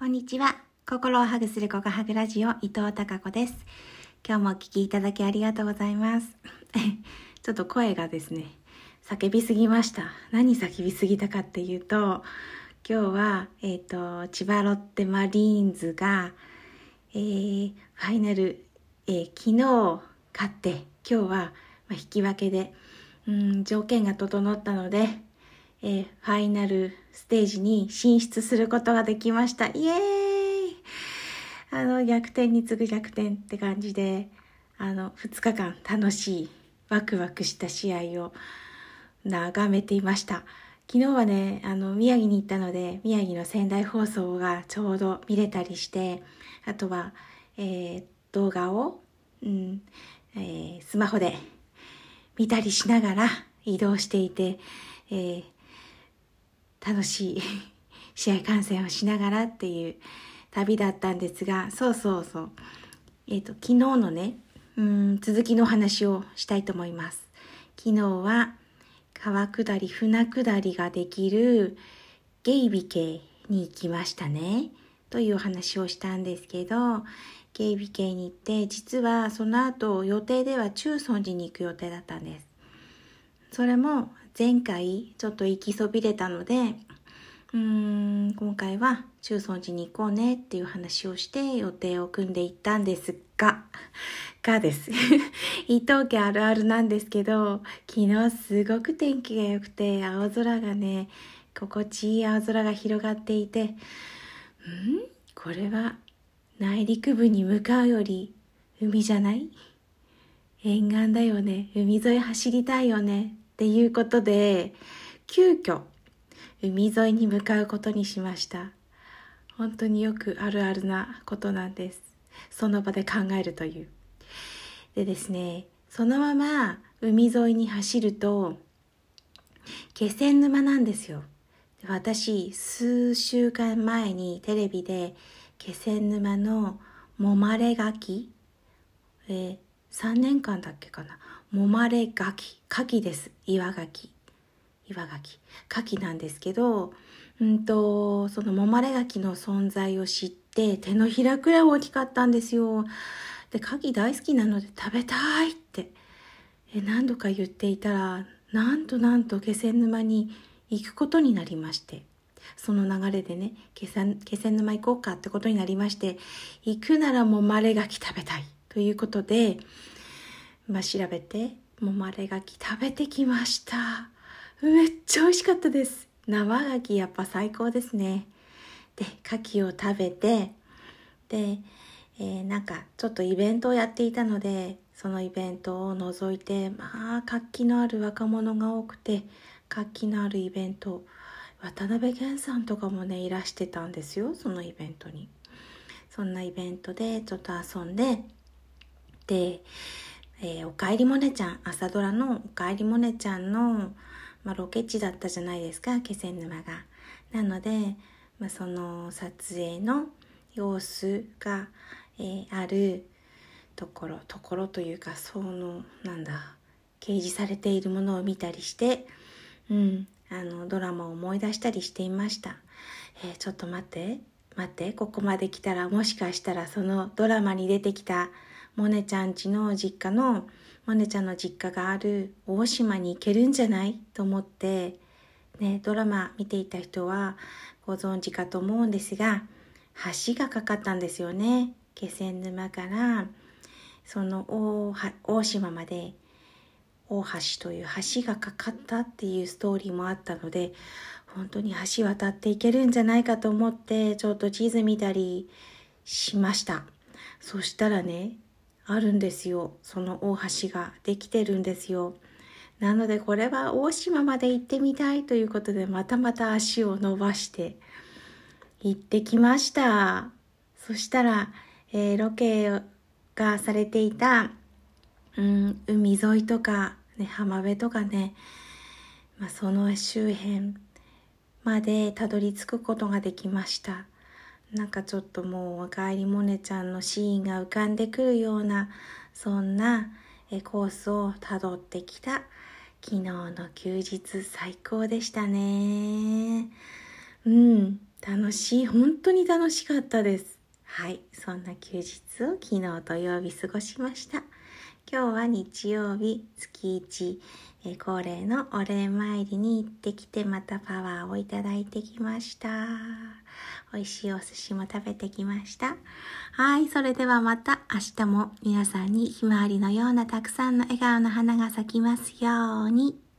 こんにちは。心をハグするココハグラジオ伊藤孝子です。今日もお聞きいただきありがとうございます。ちょっと声がですね、叫びすぎました。何叫びすぎたかっていうと、今日は、えっ、と、千葉ロッテマリーンズが、えー、ファイナル、えー昨日勝って、今日は、引き分けで、うん、条件が整ったので、えーファイナルステージに進出することができました。イエーイあの、逆転に次ぐ逆転って感じで、あの、2日間楽しい、ワクワクした試合を眺めていました。昨日はね、あの、宮城に行ったので、宮城の仙台放送がちょうど見れたりして、あとは、えー動画を、うん、えースマホで見たりしながら移動していて、えー楽しい 試合観戦をしながらっていう旅だったんですが、そうそうそう。えっ、と、昨日のね、うん、続きのお話をしたいと思います。昨日は川下り、船下りができるゲイビ系に行きましたね。というお話をしたんですけど、ゲイビ系に行って、実はその後予定では中尊寺に行く予定だったんです。それも前回ちょっと行きそびれたので、うーん、今回は中尊寺に行こうねっていう話をして予定を組んでいったんですが、がです。伊東家あるあるなんですけど、昨日すごく天気が良くて、青空がね、心地いい青空が広がっていて、ん？これは内陸部に向かうより海じゃない？沿岸だよね。海沿い走りたいよね。っていうことで急遽海沿いに向かうことにしました。本当によくあるあるなことなんです。その場で考えるという。でですねそのまま海沿いに走ると気仙沼なんですよ。私数週間前にテレビで気仙沼のもまれ柿えー3年間だっけかな。もまれガキ牡蠣です。岩牡蠣岩牡蠣牡蠣なんですけどうんとそのもまれガキの存在を知って手のひらくらい大きかったんですよ。で牡蠣大好きなので食べたいって。え何度か言っていたらなんとなんと気仙沼に行くことになりまして。その流れでね気仙気仙沼行こうかってことになりまして行くならもまれガキ食べたい。ということで、まあ、調べてもまれガキ食べてきました。めっちゃ美味しかったです。生ガキやっぱ最高ですね。で牡蠣を食べてで、えーなんかちょっとイベントをやっていたのでそのイベントを除いてまあ活気のある若者が多くて活気のあるイベント渡辺謙さんとかもねいらしてたんですよそのイベントに。そんなイベントでちょっと遊んで、えーおかえりモネちゃん朝ドラの「おかえりモネちゃんの」まあ、ロケ地だったじゃないですか気仙沼が。なので、まあ、その撮影の様子が、えーあるところところというかそのなんだ掲示されているものを見たりして、うん、あのドラマを思い出したりしていました。えーちょっと待って待ってここまで来たらもしかしたらそのドラマに出てきたモネちゃん家の実家のモネちゃんの実家がある大島に行けるんじゃない？と思って、ね、ドラマ見ていた人はご存知かと思うんですが橋がかかったんですよね。気仙沼からその大大島まで大橋という橋がかかったっていうストーリーもあったので本当に橋渡っていけるんじゃないかと思ってちょっと地図見たりしました。そしたらねあるんですよ。その大橋ができてるんですよ。なのでこれは大島まで行ってみたいということでまたまた足を伸ばして行ってきました。そしたら、えーロケがされていた、うん、海沿いとか、ね、浜辺とかね、まあ、その周辺までたどり着くことができました。なんかちょっともう「おかえりモネちゃん」のシーンが浮かんでくるようなそんなコースをたどってきた昨日の休日最高でしたねうん楽しい、本当に楽しかったです。はい、そんな休日を昨日土曜日過ごしました。今日は日曜日、月一、え恒例のお礼参りに行ってきて、またパワーをいただいてきました。美味しいお寿司も食べてきました。はい、それではまた明日も皆さんにひまわりのようなたくさんの笑顔の花が咲きますように。